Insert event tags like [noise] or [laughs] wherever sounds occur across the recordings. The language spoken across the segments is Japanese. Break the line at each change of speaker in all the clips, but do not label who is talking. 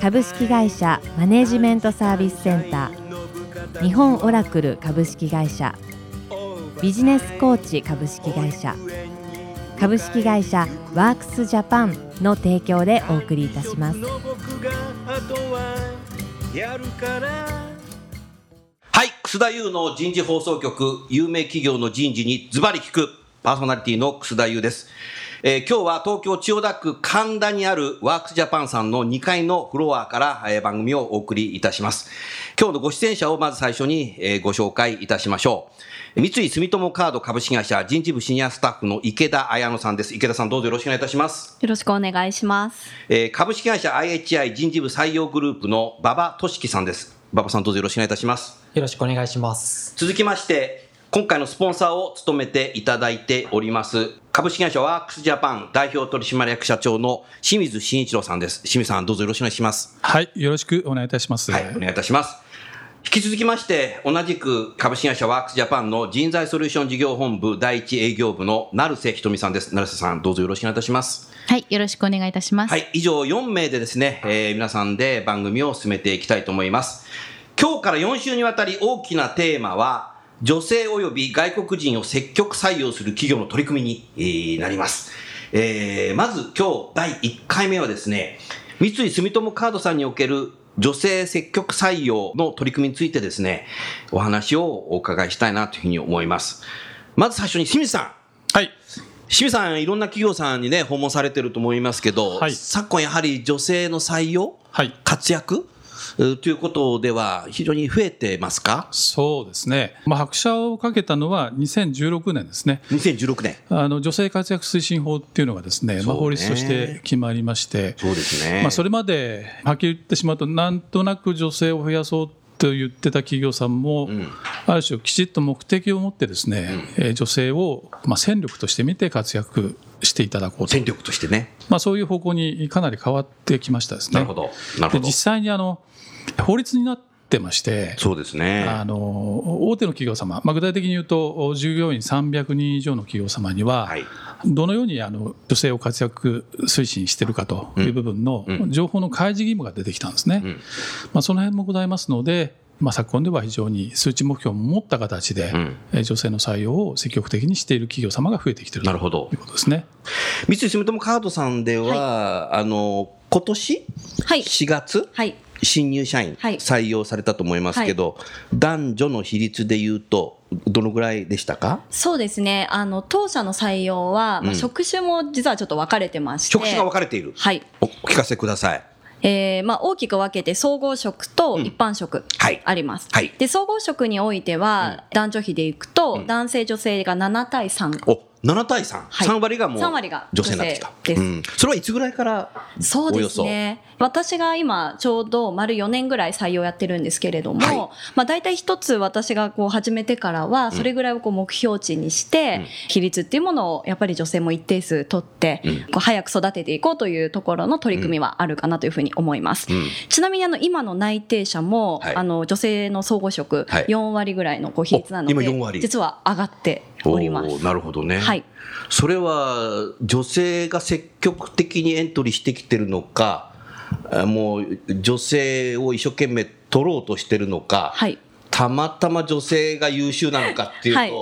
株式会社マネジメントサービスセンター。日本オラクル株式会社。ビジネスコーチ株式会社。株式会社ワークスジャパンの提供でお送りいたします。
はい楠田優の人事放送局。有名企業の人事にズバリ聞く。パーソナリティの楠田優です。えー、今日は東京千代田区神田にあるワークスジャパンさんの2階のフロアから、えー、番組をお送りいたします。今日のご出演者をまず最初に、えー、ご紹介いたしましょう。三井住友カード株式会社人事部シニアスタッフの池田彩乃さんです。池田さんどうぞよろしくお願いいたします。
よろしくお願いします。
えー、株式会社 IHI 人事部採用グループの馬場俊樹さんです。馬場さんどうぞよろしくお願いいたします。
よろしくお願いします。
続きまして、今回のスポンサーを務めていただいております、株式会社ワークスジャパン代表取締役社長の清水慎一郎さんです。清水さん、どうぞよろしくお願いします。
はい、よろしくお願いいたします。
はい、お願いいたします。引き続きまして、同じく株式会社ワークスジャパンの人材ソリューション事業本部第一営業部の成瀬ひとみさんです。成瀬さん、どうぞよろしくお願いいたします。
はい、よろしくお願いいたします。
はい、以上4名でですね、えー、皆さんで番組を進めていきたいと思います。今日から4週にわたり大きなテーマは、女性及び外国人を積極採用する企業の取り組みになります。えー、まず今日第1回目はですね、三井住友カードさんにおける女性積極採用の取り組みについてですね、お話をお伺いしたいなというふうに思います。まず最初に清水さん。
はい。
清水さん、いろんな企業さんにね、訪問されてると思いますけど、はい、昨今やはり女性の採用、はい、活躍ということでは非常に増えてますか？
そうですね、まあ、拍車をかけたのは2016年ですね。
2016年。
あの女性活躍推進法っていうのがですね、ねまあ、法律として決まりまして。
そうですね、
まあ、それまではっきり言ってしまうとなんとなく女性を増やそうと言ってた企業さんも、うん、ある種きちっと目的を持ってですね、うん、え女性を、まあ、戦力として見て活躍していただこうと。
戦力としてね、
まあ、そういう方向にかなり変わってきましたですね。
なるほど。なるほど。
実際にあの法律になってまして、
そうですね。
あの、大手の企業様、まあ、具体的に言うと、従業員300人以上の企業様には、はい、どのようにあの女性を活躍推進しているかという部分の情報の開示義務が出てきたんですね。うん、まあ、その辺もございますので、まあ、昨今では非常に数値目標を持った形で、うん、女性の採用を積極的にしている企業様が増えてきているということですね。
三井住友カードさんでは、はい、あの今年4月、はい、新入社員採用されたと思いますけど、はい、男女の比率でいうとどのぐらいでしたか？
そうですね。あの当社の採用は、まあ、職種も実はちょっと分かれてまして、
職種が分かれている。
はい。
お聞かせください
えーまあ、大きく分けて総合職と一般職あります、うんはい、で総合職においては、男女比でいくと、男性女性が7対3、
お7対3、はい、3割がもう女性になってきた。
です、うん、
それはいつぐらいから
そうですね。私が今ちょうど丸4年ぐらい採用やってるんですけれども、はい、まあ大体一つ私がこう始めてからはそれぐらいをこう目標値にして、比率っていうものをやっぱり女性も一定数取って、こう早く育てていこうというところの取り組みはあるかなというふうに思います。ちなみにあの今の内定者も、あの女性の総合職4割ぐらいのこう比率なので、実は上がっております。
なるほどね。
はい。
それは女性が積極的にエントリーしてきてるのか、もう女性を一生懸命取ろうとしてるのか、はい、たまたま女性が優秀なのかっていうと、はい、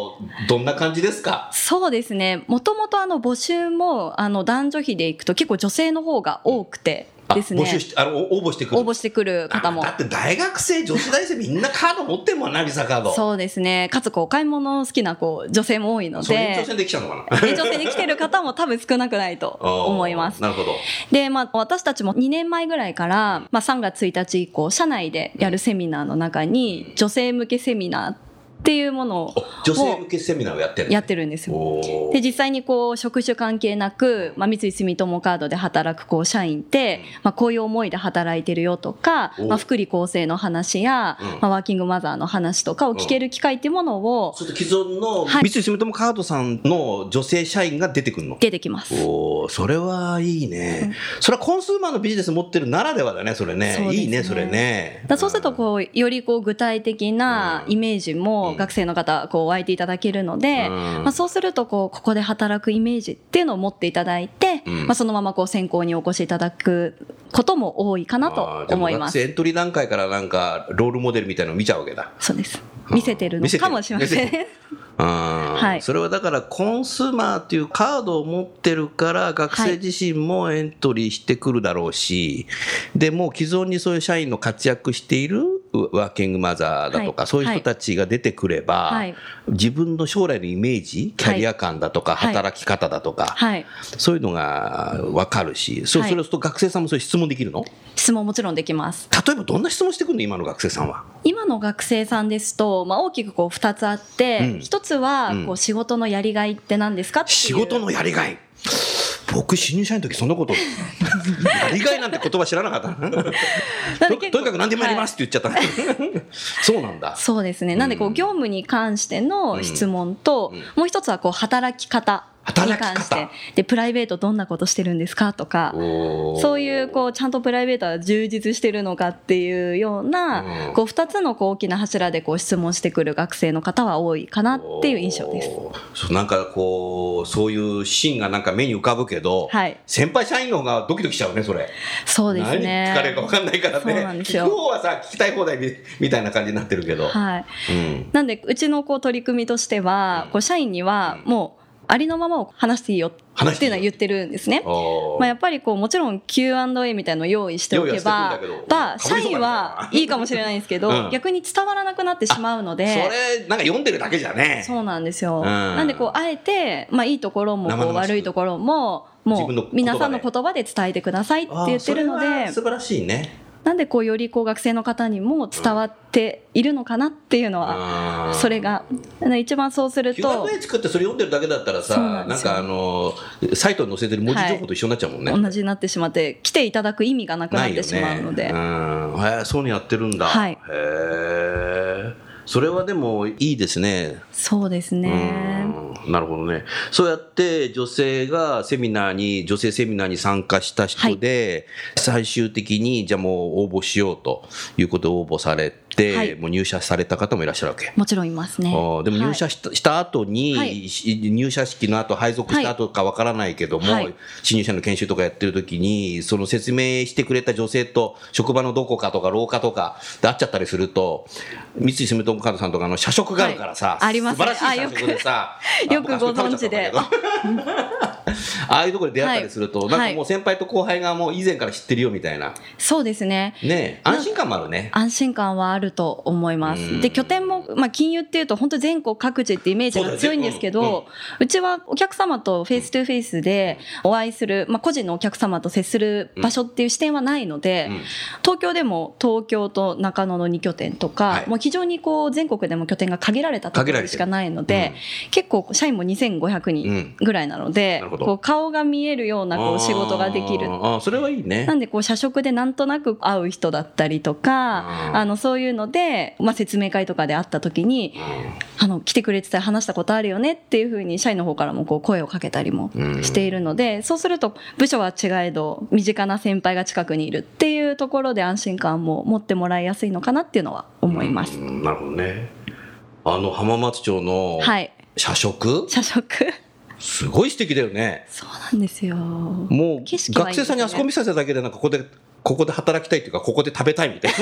どんな感じですか？
そうですね。もともとあの募集もあの男女比でいくと結構女性の方が多くて、ですね。
募集しあの応募してくる。
応募してくる方も。
だって大学生、女子大生みんなカード持ってんもんな、ビザカード。
そうですね。かつこう、買い物好きなこう女性も多いので。
延長戦できちゃうのか
な？延長戦で来てる方も多分少なくないと [laughs] 思います。
なるほど。
で、まあ私たちも2年前ぐらいから、まあ3月1日以降、社内でやるセミナーの中に、女性向けセミナーっっていうものを
女性向けセミナーをやってる
やってるんですよ。で実際にこう職種関係なく、まあ、三井住友カードで働くこう社員って、まあ、こういう思いで働いてるよとか、
お
まあ、福利厚生の話や、
うん。
まあ、ワーキングマザーの話とかを聞ける機会っていうものを
それと既存の
はい。
三井住友カードさんの女性社員が出てくるの？
出てきます。
おーそれはいいね、それはコンスーマーのビジネス持ってるならではだねそれね。
ね。
いいねそれね。
だそうするとこうよりこう具体的なイメージも学生の方こう湧いていただけるので、
うん。
まあ、そうするとこうここで働くイメージっていうのを持っていただいて、
うん。
まあ、そのままこう選考にお越しいただくことも多いかなと思います。
学生エントリー段階からなんかロールモデルみたいなの見ちゃうわけだ。
そうです。見せてるのかもしれません。はい。
それはだからコンスーマーっていうカードを持ってるから学生自身もエントリーしてくるだろうし、でもう既存にそういう社員の活躍しているワーキングマザーだとか、
はい。
そういう人たちが出てくれば、
はい。
自分の将来のイメージキャリア感だとか、
はい。
働き方だとか、
はい。
そういうのが分かるしそうすると学生さんもそういう質問できるの？
質問もちろんできます。
例えばどんな質問してくるの？今の学生さんは。
今の学生さんですと、まあ、大きくこう2つあって、
うん。
1つは
うん。
こう仕事のやりがいって何ですかっていう。
仕事のやりがい僕新入社員の時そんなことやりがいなんて言葉知らなかった。ととにかく何でもやりますって言っちゃった、そうなんだ。
そうですね。なんでこ
う
うん。業務に関しての質問と、
うん。
もう一つはこう働き方に関して、でプライベートどんなことしてるんですかとか、そういうこうちゃんとプライベートは充実してるのかっていうような、
うん。
こう二つのこう大きな柱でこう質問してくる学生の方は多いかなっていう印象です。
そうなんかこうそういうシーンがなんか目に浮かぶけど、
はい。
先輩社員の方がドキドキしちゃうねそれ。
そうですね。
何聞かれるか分かんないからね。
そうなんですよ。
聞く方はさ聞きたい放題みみたいな感じになってるけど、
はい。
うん。
なんでうちのこう取り組みとしては、
うん。
こう社員にはもうありのままを話していいよっていうのは言ってるんですね。まあ、やっぱりこうもちろん Q&A みたいなのを用意しておけばば社員はいいかもしれないんですけど、
うん。
逆に伝わらなくなってしまうので。
それなんか読んでるだけじゃね。
そうなんですよ、
ん。
なんでこうあえて、まあ、いいところもこう悪いところももう皆さんの言葉で伝えてくださいって言ってるので。
素晴らしいね
なんでこうよりこう学生の方にも伝わっているのかなっていうのは、それが一番そうすると
Q&A 作ってそれ読んでるだけだったらさ
なん
なんかあのサイトに載せてる文字情報と一緒になっちゃうもんね、
同じになってしまって来ていただく意味がなくなってしまうので、
ね。うん、へえそういうのやってるんだ、
はい。
へえそれはでもいいですね。
そうですね。
うんなるほどね。そうやって女性がセミナーに女性セミナーに参加した人で、最終的にじゃあもう応募しようということで応募されて、
はい。
もう入社された方もいらっしゃるわけ。
もちろんいますね。
でも入社した,、した後に、
はい。
し入社式の後配属した後かわからないけども、
はい。
新入社の研修とかやってる時にその説明してくれた女性と職場のどこかとか廊下とかで会っちゃったりすると三井住友カードさんとかの社食があるからさ、
はい。ありますね。
素晴らしい社食でさ
あよくよくご存知で [laughs] [laughs]
あ僕あいうところで出会ったりすると、
はい。
なんかもう先輩と後輩がもう以前から知ってるよみたいな。
そうですね。
ね安心感もあるね。
安心感はあると思います。
うん。
で、拠点も、まあ、金融っていうと、本当全国各地ってイメージが強いんですけ
そうだよね
ど、うちはお客様と face to face でお会いする、まあ、個人のお客様と接する場所っていう視点はないので、
うん。
東京でも東京と中野の2拠点とか、
はい。
もう非常にこう全国でも拠点が限られたとこ
限られてる
ろしかないので、結構社員も2500人ぐらいなので、
なるほど
こう顔が見えるようなこう仕事ができる。
あーあーそれはいいね。
なんでこう社食でなんとなく会う人だったりとか、
うん。
あのそういうので、まあ、説明会とかで会った時に、あの来てくれてたら話したことあるよねっていうふうに社員の方からもこう声をかけたりもしているので、そうすると部署は違えど身近な先輩が近くにいるっていうところで安心感も持ってもらいやすいのかなっていうのは思います。
うんなるほどね。あの浜松町の
はい。
社食、
社食
すごい素敵だよね。
そうなんですよ。
もう
ね
学生さんにあそこ見させただけでなんかここでここで働きたいっていうかここで食べたいみたい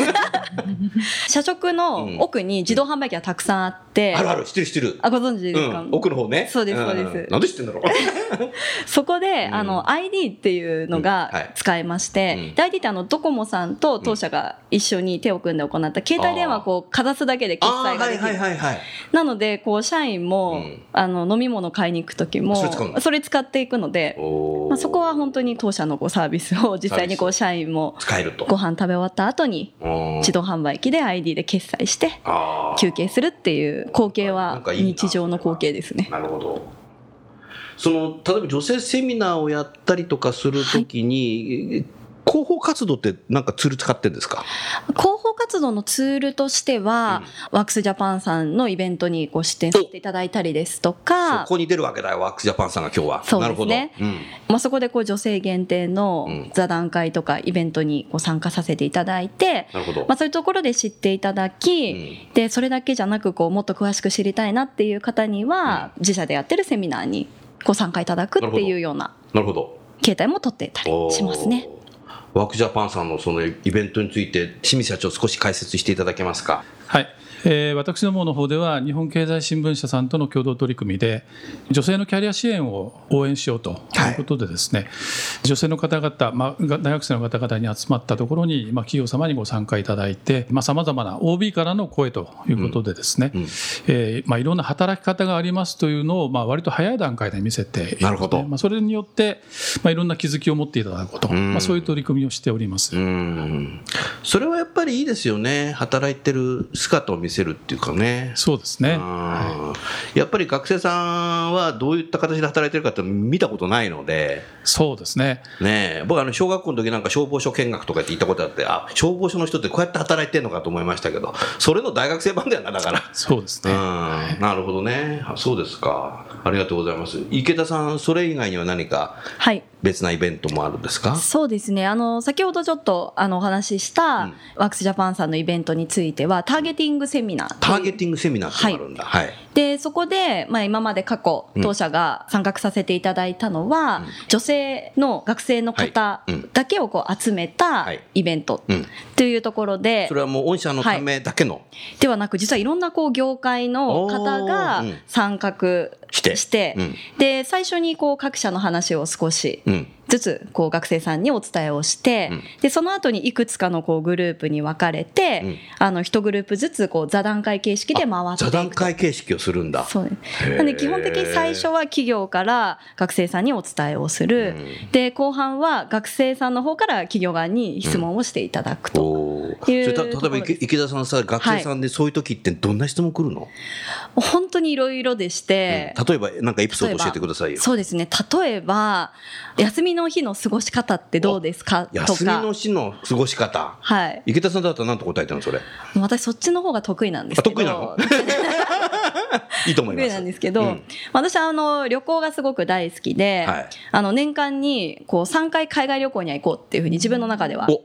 [laughs]
社食の奥に自動販売機がたくさんあって、
な。あるある知ってる知ってる。
あご存知ですか、
うん、奥の方ね。
そうですそうです。
んなんで知ってんだろう？[laughs]
そこで、
うん。
あの ID っていうのが使えまして、
うん。
で ID ってあのドコモさんと当社が一緒に手を組んで行った携帯電話をこうかざすだけで決済ができる、
はいはいはい。
なのでこう社員も、
うん。
あの飲み物買いに行く時も
それ使
っていくので、まあ、そこは本当に当社のこうサービスを [laughs] 実際にこう社員もも
使えると。
ご飯食べ終わった後に
うん
自動販売機で ID で決済して休憩するっていう光景
な
は日常の光景ですね。
なるほど。その例えば女性セミナーをやったりとかするときに、広報活動ってなんかツール使ってるんですか？
広報活動のツールとしては、ワークスジャパンさんのイベントにご出展させていただいたりですと
そ
か、
こに出るわけだよ、ワークスジャパンさんが今日は。
そうですね。
うん
まあ、そこでこう女性限定の
うん
座談会とかイベントにこう参加させていただいて、
なるほど。
まあ、そういうところで知っていただき、でそれだけじゃなくこうもっと詳しく知りたいなっていう方には、自社でやってるセミナーにご参加いただくっていうような
なるほど。
形態も取っていたりしますね。
ワークジャパンさんのそのイベントについて、清水社長少し解説していただけますか？
はい、えー私どもの方では日本経済新聞社さんとの共同取り組みで女性のキャリア支援を応援しようということでですね、女性の方々、まあ、が大学生の方々に集まったところに、まあ、企業様にご参加いただいてさまざ、まな OB からの声ということでですね、
うん。
えーまあ、いろんな働き方がありますというのを、まあ、割と早い段階で見せてい
なるほど。
まあ、それによって、まあ、いろんな気づきを持っていただくこと、
ん。
まあ、そういう取り組みをしております。
うん。それはやっぱりいいですよね。働いてる姿を見せるっていうかね。
そうですね、
うんやっぱり学生さんはどういった形で働いてるかって見たことないので、
そうですね
ねえ、僕あの小学校の時なんか消防署見学とかって行ったことあって、あ、消防署の人ってこうやって働いてるのかと思いましたけど、それの大学生版だよな、だから。うん、
そうですね、
なるほどね。あそうですか。ありがとうございます。池田さん、それ以外には何か？
はい
別なイベントもあるんですか？
そうですね。あの先ほどちょっとあのお話しした、
うん。
ワークスジャパンさんのイベントについてはターゲティングセミナー
ターゲティングセミナーってあるんだ。はい。
でそこで、まあ、今まで過去
うん。
当社が参画させていただいたのは、
うん。
女性の学生の方だけをこう集めた
はい。
イベント
うん。
というところで、
それはもう御社のためだけの？
ではなく実はいろんなこう業界の方が参画
して
して、
うん。
で最初にこう各社の話を少し
うん。
ずつこう学生さんにお伝えをして、
うん。
でその後にいくつかのこうグループに分かれて、
うん。
あの一グループずつこう座談会形式で回っていくと。
座談会形式をするんだ。
そうなんで基本的に最初は企業から学生さんにお伝えをする、
うん。
で後半は学生さんの方から企業側に質問をしていただくと、いう
例えば池池田さんさ学生さんでそういう時ってどんな質問来るの、
本当にいろいろでして、
例えばなんかエピソード教えてくださいよ。
そうですね。例えば休みの日の過ごし方ってどうですか？と
休み
か
の日の過ごし方。
はい。
池田さんだったら何と答えてるのそれ？
私そっちの方が得意なんですけど。
あ得意なの？[laughs] いいと思います。
なんですけど、
うん。
私はあの旅行がすごく大好きで、
はい。
あの年間にこう3回海外旅行には行こうっていうふうに自分の中では
お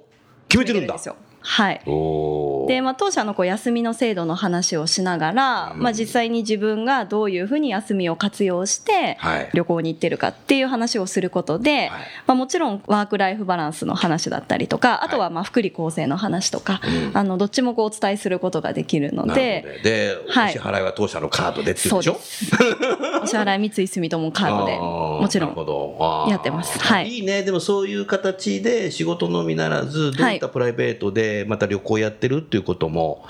決めてるんだ。
ですよ。はい。
おー
で、まあ、当社のこう休みの制度の話をしながら、
うん。
まあ、実際に自分がどういうふうに休みを活用して
はい。
旅行に行ってるかっていう話をすることで、
はい。
まあ、もちろんワーク・ライフ・バランスの話だったりとかあとはまあ福利厚生の話とか、
うん。
あのどっちもこうお伝えすることができるので。
で、
はい。
お支払いは当社のカードでっていうでしょ？[laughs]
お支払い三井住友カードでもちろんやってます。はい。
いいね。でもそういう形で仕事のみならずどういったプライベートでまた旅行やってるっていうことも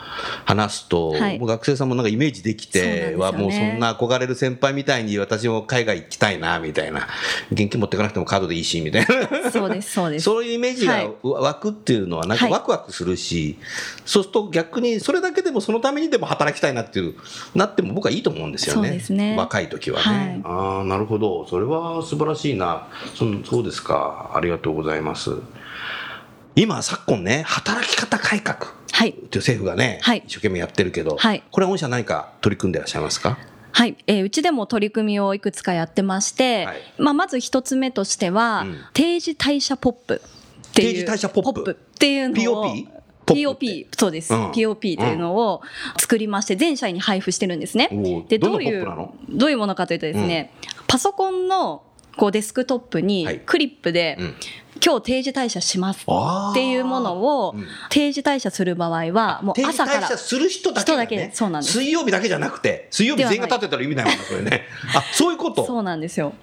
話すと、
はい。
もう学生さんもなんかイメージできてはもうそんな憧れる先輩みたいに私も海外行きたいなみたいな。現金持ってかなくてもカードでいいしみたいな。
そうですそうです。
そういうイメージ
はい。
が湧くっていうのはなんか
はい。
ワクワクするし、そうすると逆にそれだけでもそのためにでも働きたいなっていうなっても僕はいいと思うんですよね。
ね。
若い時はね、ああなるほど。それは素晴らしいな。そそうですか。ありがとうございます今昨今ね働き方改革
はい。
う政府がね、
はい。
一生懸命やってるけど、
はい。
これは御社何か取り組んでいらっしゃいますか？
はい、えーうちでも取り組みをいくつかやってまして、
はい。
まあ、まず一つ目としては、
うん。
定時退社ポップっていう
定時退社ポップ？
っていうのを POP？POP そうです、
うん。
POP というのを作りまして全社員に配布してるんですね。で
ど
ういうどういうものかというとですね、パソコンのこうデスクトップに
はい。
クリップで、
うん
今日定時退社しますっていうものを
うん。
定時退社する場合はもう朝から。
退社する人だけだ、ね、
人だけそうなんです。
水曜日だけじゃなくて水曜日全員が立ってたら意味ないもんねそれね。あそういうこと。
そうなんですよ。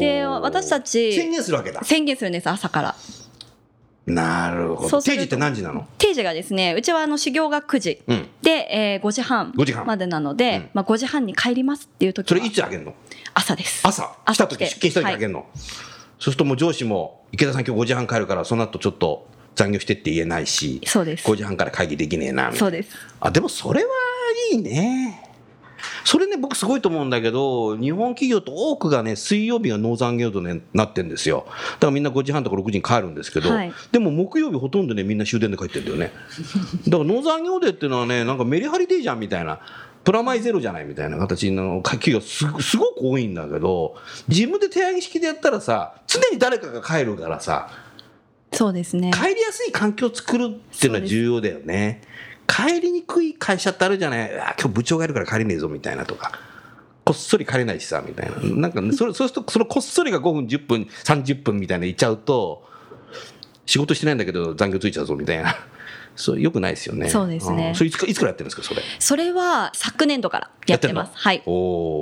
で私たち
宣言するわけだ。
宣言するんです朝から。
なるほど。定時って何時なの？
定時がですねうちはあの始業が9時。
うん。
で、えー5時半
5時半。
までなので、
うん。
まあ、5時半に帰りますっていう時
それ
はい
つあげるの？
朝です。
朝。来た時出勤した時あげるの、そうするともう上司も池田さん今日5時半帰るからその後ちょっと残業してって言えないし、
そうです
5時半から会議できねえな、みたいな
そうです
あ、でもそれはいいね。それね、僕すごいと思うんだけど、日本企業と多くがね、水曜日が農残業とね、なってんですよ。だからみんな5時半とか6時に帰るんですけど、
はい
でも木曜日ほとんどね、みんな終電で帰ってんだよね。だから農残業デーっていうのはね、なんかメリハリでいいじゃんみたいな。プラマイゼロじゃないみたいな形の企業すすごく多いんだけど、自分で手上げ式でやったらさ、常に誰かが帰るからさ、
そうですね
帰りやすい環境を作るっていうのは重要だよね。帰りにくい会社ってあるじゃない？あ今日部長がいるから帰れねえぞみたいなとか。こっそり帰れないしさ、みたいな。なんかね、それ、そうすると、そのこっそりが5分、10分、30分みたいな言っちゃうと、仕事してないんだけど残業ついちゃうぞみたいな。そう、よくないですよね。
そうですね。
ん。それいつか、いつからやってるんですか、それ？
それは昨年度からやってます。
の？
はい。
お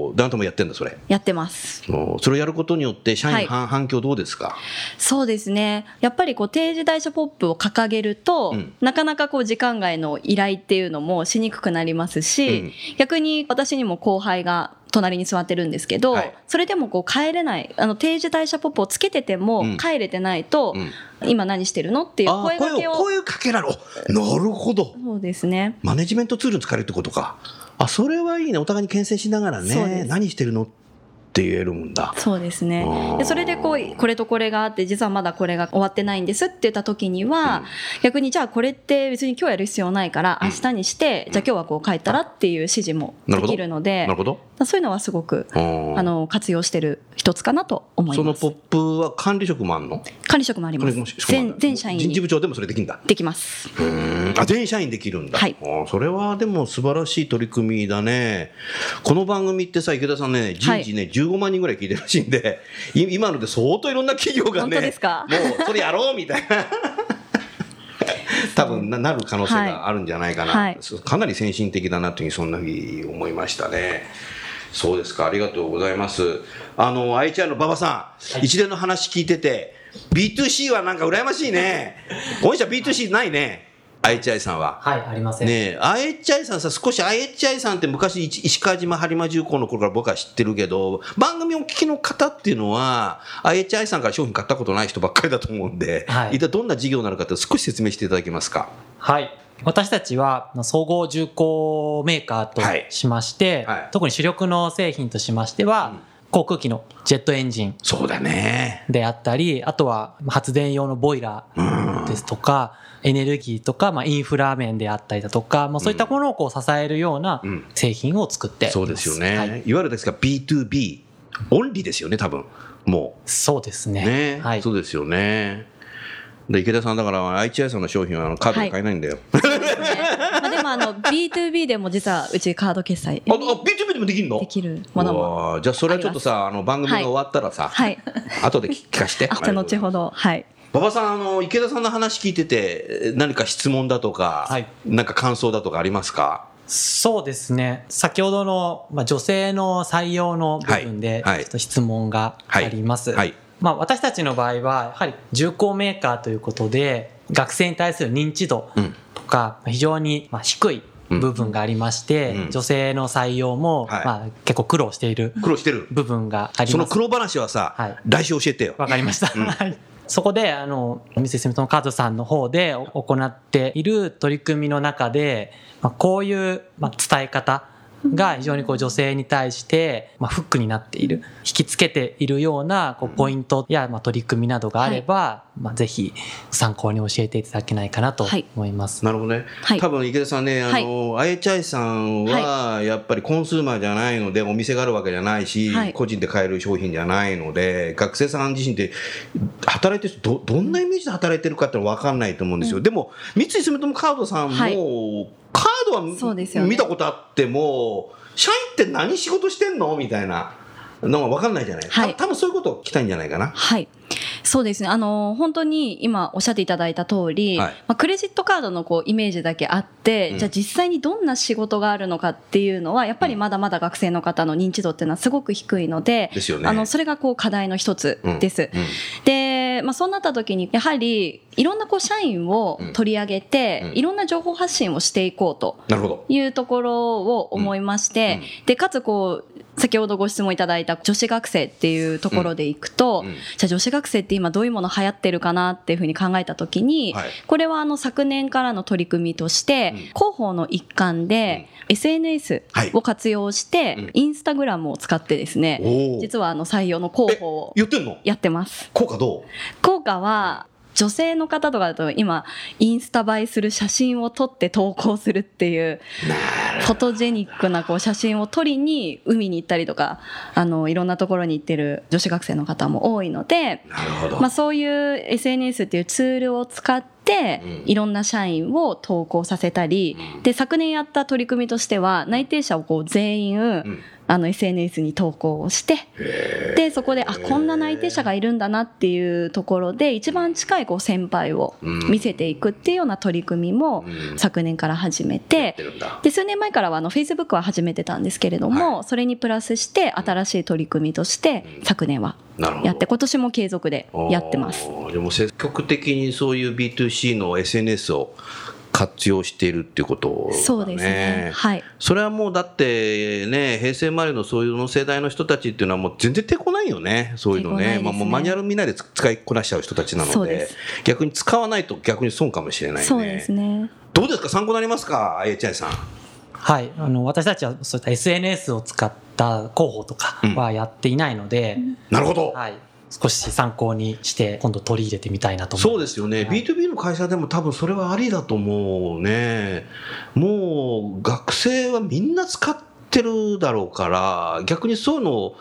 お、ダントもやってんだ、それ。
やってます。
おー。それをやることによって、社員
はい
反反響どうですか？
そうですね。やっぱりこう定時代書ポップを掲げると、
うん。
なかなかこう時間外の依頼っていうのもしにくくなりますし、
うん。
逆に私にも後輩が隣に座ってるんですけど、
はい
それでもこう帰れないあの定時代書ポップをつけてても
うん
帰れてないと、
うん
今何してるのっていう声掛けを
声をかけられなるほど。
そうですね
マネジメントツールに使えるってことか。あ、それはいいね。お互いに牽制しながらね。何してるのって言えるんだ。
そうですねでそれでこうこれとこれがあって実はまだこれが終わってないんですって言った時には、
うん
逆にじゃあこれって別に今日やる必要ないから明日にして、じゃあ今日はこう帰ったらっていう指示もできるので
なるほど。
そういうのはすごく
うん
あの活用してる一つかなと思います。
そのポップは管理職もあんの？
管理職もあります。全全社員。に
人事部長でもそれできるんだ。
できます。
あ全社員できるんだ、
はい。
それはでも素晴らしい取り組みだね。この番組ってさ池田さんね人事ね、15万人ぐらい聞いてるらしいんでい今ので相当いろんな企業がね
本当ですか？
もうそれやろうみたいな。[laughs] 多分ななる可能性があるんじゃないかな、
はい。
かなり先進的だなというふうにそんなふうに思いましたねそうですか。ありがとうございます。あの IHR の馬場さん、一連の話聞いてて B2C はなんか羨ましいね。御社 B2C ないね。IHI さんは。
はい、ありません。
ねえ IHI さんさ少し IHI さんって昔石石川島播磨重工の頃から僕は知ってるけど番組をお聞きの方っていうのは IHI さんから商品買ったことない人ばっかりだと思うんで、
はい。
一体どんな事業なのかって少し説明していただけますか。
はい。私たちは総合重工メーカーと
はい。
しまして、
はい。
特に主力の製品としましては、航空機のジェットエンジン
そうだね。
であったり、あとは発電用のボイラーですとか、エネルギーとか、まあ、インフラ面であったりだとか、まあ、そういったものをこう支えるような
うん。
製品を作って。
そうですよね、
はい。
い、わゆるですが B2B オンリーですよね多分。も
そうですね。
うね、
はい。
そうですよねで池田さんだから IHI さんの商品はあのカードで買えないんだよ、
そうですね。まあでもあの [laughs] B2B でも実はうちカード決済
ああ B2B でもできるの？
できる。ものも
じゃあそれはちょっとさあの番組が終わったらさ、
はい。[laughs]
後で聞かして。
あじゃあ後ほど。はい。
馬場さんあの池田さんの話聞いてて何か質問だとか、
はい。
なんか感想だとかありますか？
そうですね。先ほどの、まあ、女性の採用の部分で、
はい。はい。
ちょっと質問があります。
はい
まあ、私たちの場合は、やはり重工メーカーということで、学生に対する認知度
うん。
とか、非常にまあ低い部分がありまして、
うん。
女性の採用も、
はい。
まあ、結構苦労している
苦労してる。
部分があります。
その苦労話はさ、
はい。
来週教えてよ。
わかりました。
うん。
はい。そこで、あの、三井住友カードさんの方で行っている取り組みの中で、まあ、こういう、まあ、伝え方が非常にこう女性に対して、まあ、フックになっている、引きつけているようなこうポイントや、まあ、取り組みなどがあれば、まあ、ぜひ参考に教えていただけないかなと
はい。
思います。
なるほどね、
はい。
多分池田さんね、あの、IHI さんはやっぱりコンスーマーじゃないので、お店があるわけじゃないし、
はい。
個人で買える商品じゃないので、学生さん自身で働いてる人ど、どんなイメージで働いてるかって分かんないと思うんですよ。でも、三井住友カードさんも、
はい。
カードは
そうですよね
見たことあっても、社員って何仕事してんの？みたいなのが分かんないじゃない。
はい
た多分そういうことを聞きたいんじゃないかな。
はい。そうですね。あの、本当に今おっしゃっていただいた通り、
はい。
まあ、クレジットカードのこうイメージだけあって、
うん。
じゃあ実際にどんな仕事があるのかっていうのは、やっぱりまだまだ学生の方の認知度っていうのはすごく低いので、
でね。
あの、それがこう課題の一つです。
うん。うん。
で、まあ、そうなった時に、やはり、いろんなこう社員を取り上げて、
うん。
いろんな情報発信をしていこうと。いうところを思いまして、で、かつこう、先ほどご質問いただいた女子学生っていうところでいくと、じゃあ女子学生って今どういうもの流行ってるかなっていうふうに考えたときに、
はい。
これはあの昨年からの取り組みとして、
うん。
広報の一環で SNS
はい。
を活用して、
うん。
インスタグラムを使ってですね、実はあの採用の広報を
言ってんの？
やってます。
効果どう？
効果は女性の方とかだと今インスタ映えする写真を撮って投稿するっていうフォトジェニックなこう写真を撮りに海に行ったりとかあのいろんなところに行ってる女子学生の方も多いので、まあ、そういう SNS っていうツールを使って
うん。
いろんな社員を投稿させたり
うん。
で昨年やった取り組みとしては内定者をこう全員
うん
あの SNS に投稿をしてでそこであこんな内定者がいるんだなっていうところで一番近いこう先輩を
うん。
見せていくっていうような取り組みも
うん。
昨年から始め
て
で数年前からはあの Facebook は始めてたんですけれども、それにプラスして新しい取り組みとして
うん。
昨年はやって今年も継続でやってます。
でも積極的にそういう B2C の SNS を活用しているっていうことだね。
そうですね。はい。
それはもうだってね、平成生まれのそういうの世代の人たちっていうのはもう全然手こないよね。そういうのね。
ね
まあもうマニュアル見ないで使いこなしちゃう人たちなので
です、
逆に使わないと逆に損かもしれないね。
そうですね。
どうですか？参考になりますか？あやちゃんさん。
はい、あの私たちはそういった SNS を使った広報とかはやっていないので、
なるほど。
はい、少し参考にして今度取り入れてみたいなと
そう
ま
ですよね、
はい
B2B の会社でも多分それはありだと思うね。もう学生はみんな使ってるだろうから、逆にそういうの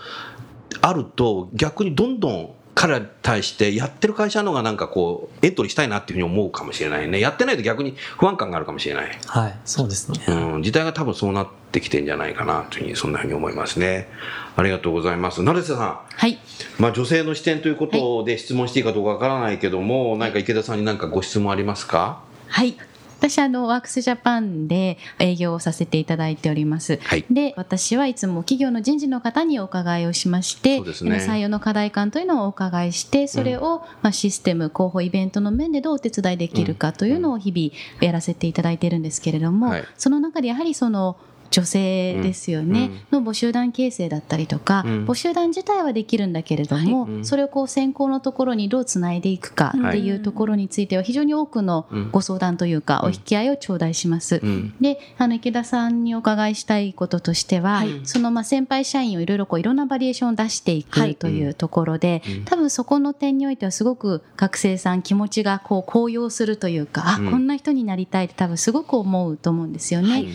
あると、逆にどんどん彼らに対してやってる会社の方がなんかこう、エントリーしたいなっていうふうに思うかもしれないね。やってないと逆に不安感があるかもしれない。
はい、そうですね。
うん、時代が多分そうなってきてんじゃないかなというふうに、そんなふうに思いますね。ありがとうございます。成瀬さん。
はい。
まあ、女性の視点ということで質問していいかどうかわからないけども、何か池田さんに何かご質問ありますか？
はい。私あのワークスジャパンで営業をさせていただいております。
はい
で私はいつも企業の人事の方にお伺いをしまして、
ね
採用の課題感というのをお伺いしてそれを、まあ、システム広報イベントの面でどうお手伝いできるかというのを日々やらせていただいているんですけれども、
はい
その中でやはりその女性ですよね、の募集団形成だったりとか、
うん。
募集団自体はできるんだけれども、
うん。
それをこう先行のところにどうつないでいくかっていうところについては非常に多くの
うん。
ご相談というか、お引き合いを頂戴します。
うん。
であの池田さんにお伺いしたいこととしては、
はい。
そのまあ先輩社員をいろいろこういろんなバリエーションを出してい
はい。
くというところで、
うん。
多分そこの点においてはすごく学生さん気持ちがこう高揚するというか、
うん。
あこんな人になりたいって多分すごく思うと思うんですよね。
はい。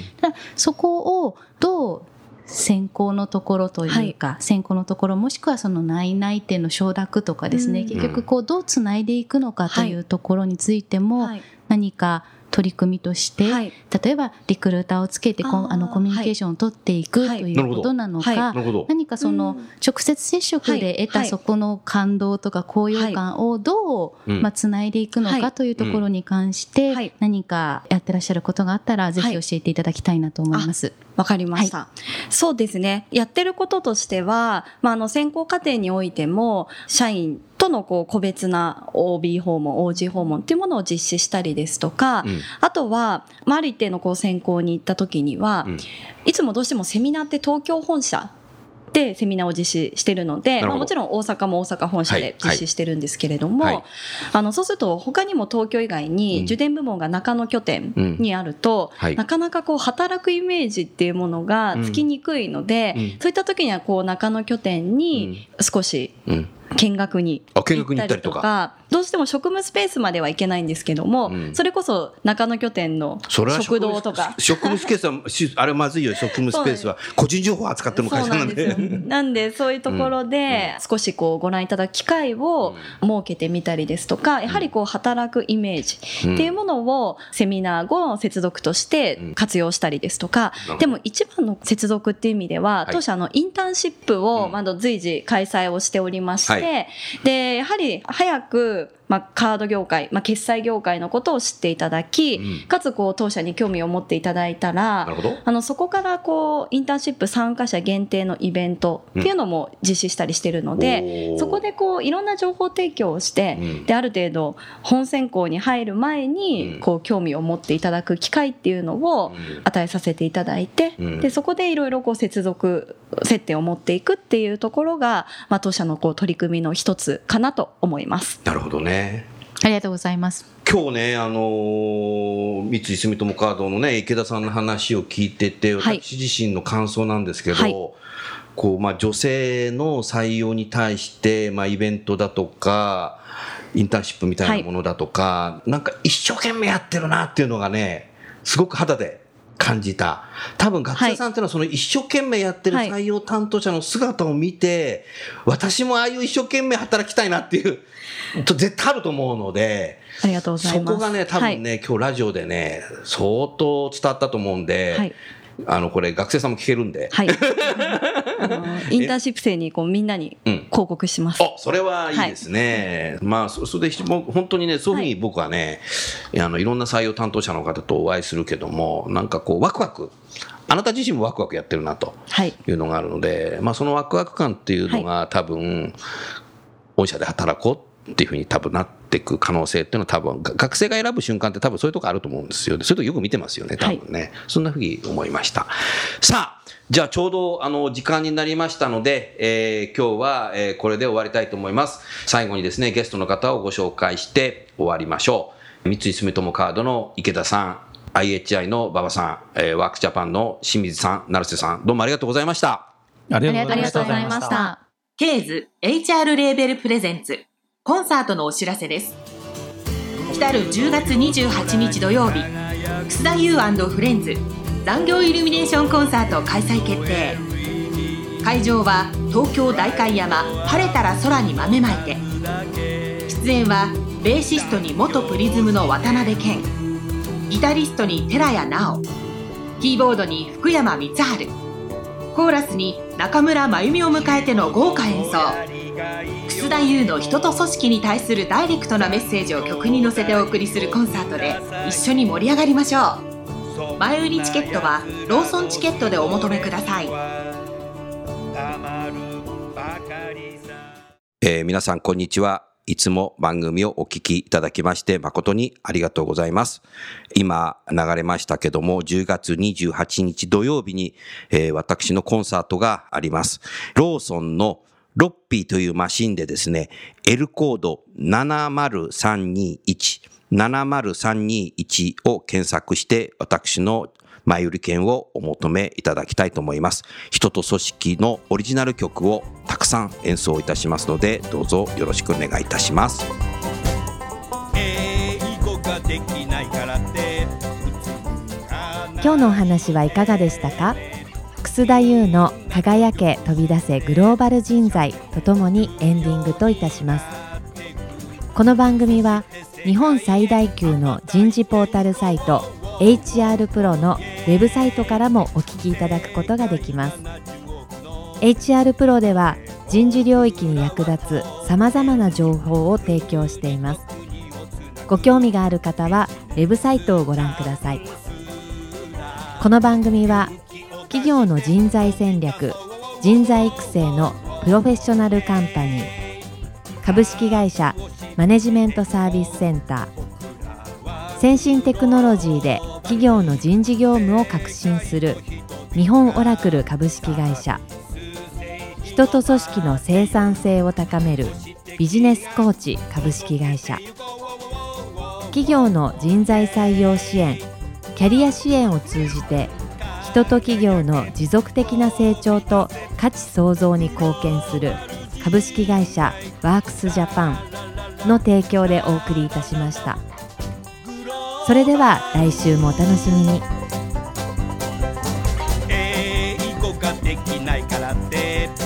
そこをどう先行のところというか、先行のところもしくはその内々定の承諾とかですね、
うん。
結局こうどうつないでいくのかというところについても、
はい。
何か取り組みとして、
はい。
例えばリクルーターをつけて
あ
のコミュニケーションを取っていく
はい
ということなのか。何かその
うん。
直接接触で得
はい。
たそこの感動とか高揚感をどう、
うん。
まあ、つないでいくの
はい。
かというところに関して、
はい。
何かやってらっしゃることがあったらぜひ教えていただきたいなと思います。
わかりました、そうですね。やってることとしては、まあ、あの、選考過程においても、社員とのこう個別な OB 訪問、OG 訪問っていうものを実施したりですとか、
うん。
あとは、まあ、ある一定のこう選考に行った時には、
うん。
いつもどうしてもセミナーって東京本社でセミナーを実施してるので、まあ、もちろん大阪も大阪本社
はい。
で実施してるんですけれども、
はい。はい
あのそうすると他にも東京以外
うん。
に受電部門が中野拠点にあると、
はい。
なかなかこう働くイメージっていうものがつきにくいので、
うん。
そういった時にはこう中野拠点に少し
うん。
見学に
行
行ったりと
か。
か。どうしても職務スペースまではいけないんですけども、
うん。
それこそ中野拠点の食堂とか。
職務スペースは、しあれまずいよ、職務スペースは。個人情報を扱ってる会社なんで。
なんでそういうところで少しこうご覧いただく機会を設けてみたりですとかやはりこう働くイメージっていうものをセミナー後の接続として活用したりですとか
うん
でも一番の接続っていう意味では
はい。
当社のインターンシップ
うん。
をまだ随時開催をしておりまし
は
でやはり早くまあ、カード業界、まあ、決済業界のことを知っていただき、
うん
かつこう当社に興味を持っていただいたら
なるほど。
あのそこからこうインターンシップ参加者限定のイベントっていうのも実施したりしてるので、
おー
そこでこういろんな情報提供をして、
うん
である程度本選考に入る前に、
うん
こう興味を持っていただく機会っていうのを
うん
与えさせていただいて、
うん
でそこでいろいろこう接続接点を持っていくっていうところが、まあ、当社のこう取り組みの一つかなと思います。
なるほどね。
ありがとうございます。
今日ね、あのー三井住友カードのね、池田さんの話を聞いてて、
はい。
私自身の感想なんですけど、
はい。
こう、まあ、女性の採用に対して、まあ、イベントだとか、インターンシップみたいなものだとか、なんか一生懸命やってるなっていうのがね、すごく肌で感じた。多分学生さんっていうのはその一生懸命やってる
はい
採用担当者の姿を見て、私もああいう一生懸命働きたいなっていう、と絶対あると思うので、
ありがとうございます。
そこがね、多分ね、今日ラジオでね、相当伝わったと思うんで、
はい
あの、これ学生さんも聞けるんで、
はい。[laughs] インターンシップ生にこうみんなに
うん
広告します。
おそれはいいですね。まあ、そそれで、本当にね、そういうふうに僕はね、いやあの、いろんな採用担当者の方とお会いするけども、なんかこう、ワクワク、あなた自身もワクワクやってるなと
はい。
いうのがあるので、まあ、そのワクワク感っていうのが多分、御社で働こうっていうふうに多分なっていく可能性っていうのは多分、が学生が選ぶ瞬間って多分そういうとこあると思うんですよ。でそういうとこよく見てますよね、多分ね。そんなふうに思いました。さあ、じゃあちょうどあの時間になりましたので、えー今日は、えーこれで終わりたいと思います。最後にですね、ゲストの方をご紹介して終わりましょう。三井住友カードの池田さん、IHI の馬場さん、えーワークジャパンの清水さん、成瀬さん、どうもありがとうございました。
ありが
あり
とうございました。
がとうございました。
ケーズ HR レーベルプレゼンツコンサートのお知らせです。来たる10月28日土曜日楠田優フレンズ残業イルミネーションコンサート開催決定。会場は東京代官山晴れたら空に豆まいて。出演はベーシストに元プリズムの渡辺謙。ギタリストに寺谷直。キーボードに福山光晴。コーラスに中村真由美を迎えての豪華演奏。楠田優の人と組織に対するダイレクトなメッセージを曲に乗せてお送りするコンサートで一緒に盛り上がりましょう前売りチケットはローソンチケットでお求めください
えー皆さんこんにちは。いつも番組をお聞きいただきまして誠にありがとうございます。今流れましたけども、10月28日土曜日に、えー私のコンサートがあります。ローソンのロッピーというマシンでですね、L コード70321、70321を検索して私の前売り券をお求めいただきたいと思います。人と組織のオリジナル曲をたくさん演奏いたしますので、どうぞよろしくお願いいたします。
今日のお話はいかがでしたか？楠田優の「輝け飛び出せグローバル人材」とともにエンディングといたします。この番組は日本最大級の人事ポータルサイト HR プロのウェブサイトからもお聞きいただくことができます。HR プロでは人事領域に役立つさまざまな情報を提供しています。ご興味がある方はウェブサイトをご覧ください。この番組は企業の人材戦略人材育成のプロフェッショナルカンパニー株式会社マネジメントサービスセンター。先進テクノロジーで企業の人事業務を革新する日本オラクル株式会社。人と組織の生産性を高めるビジネスコーチ株式会社。企業の人材採用支援キャリア支援を通じて人と企業の持続的な成長と価値創造に貢献する株式会社ワークスジャパンの提供でお送りいたしました。それでは来週もお楽しみに。
英語ができないからって。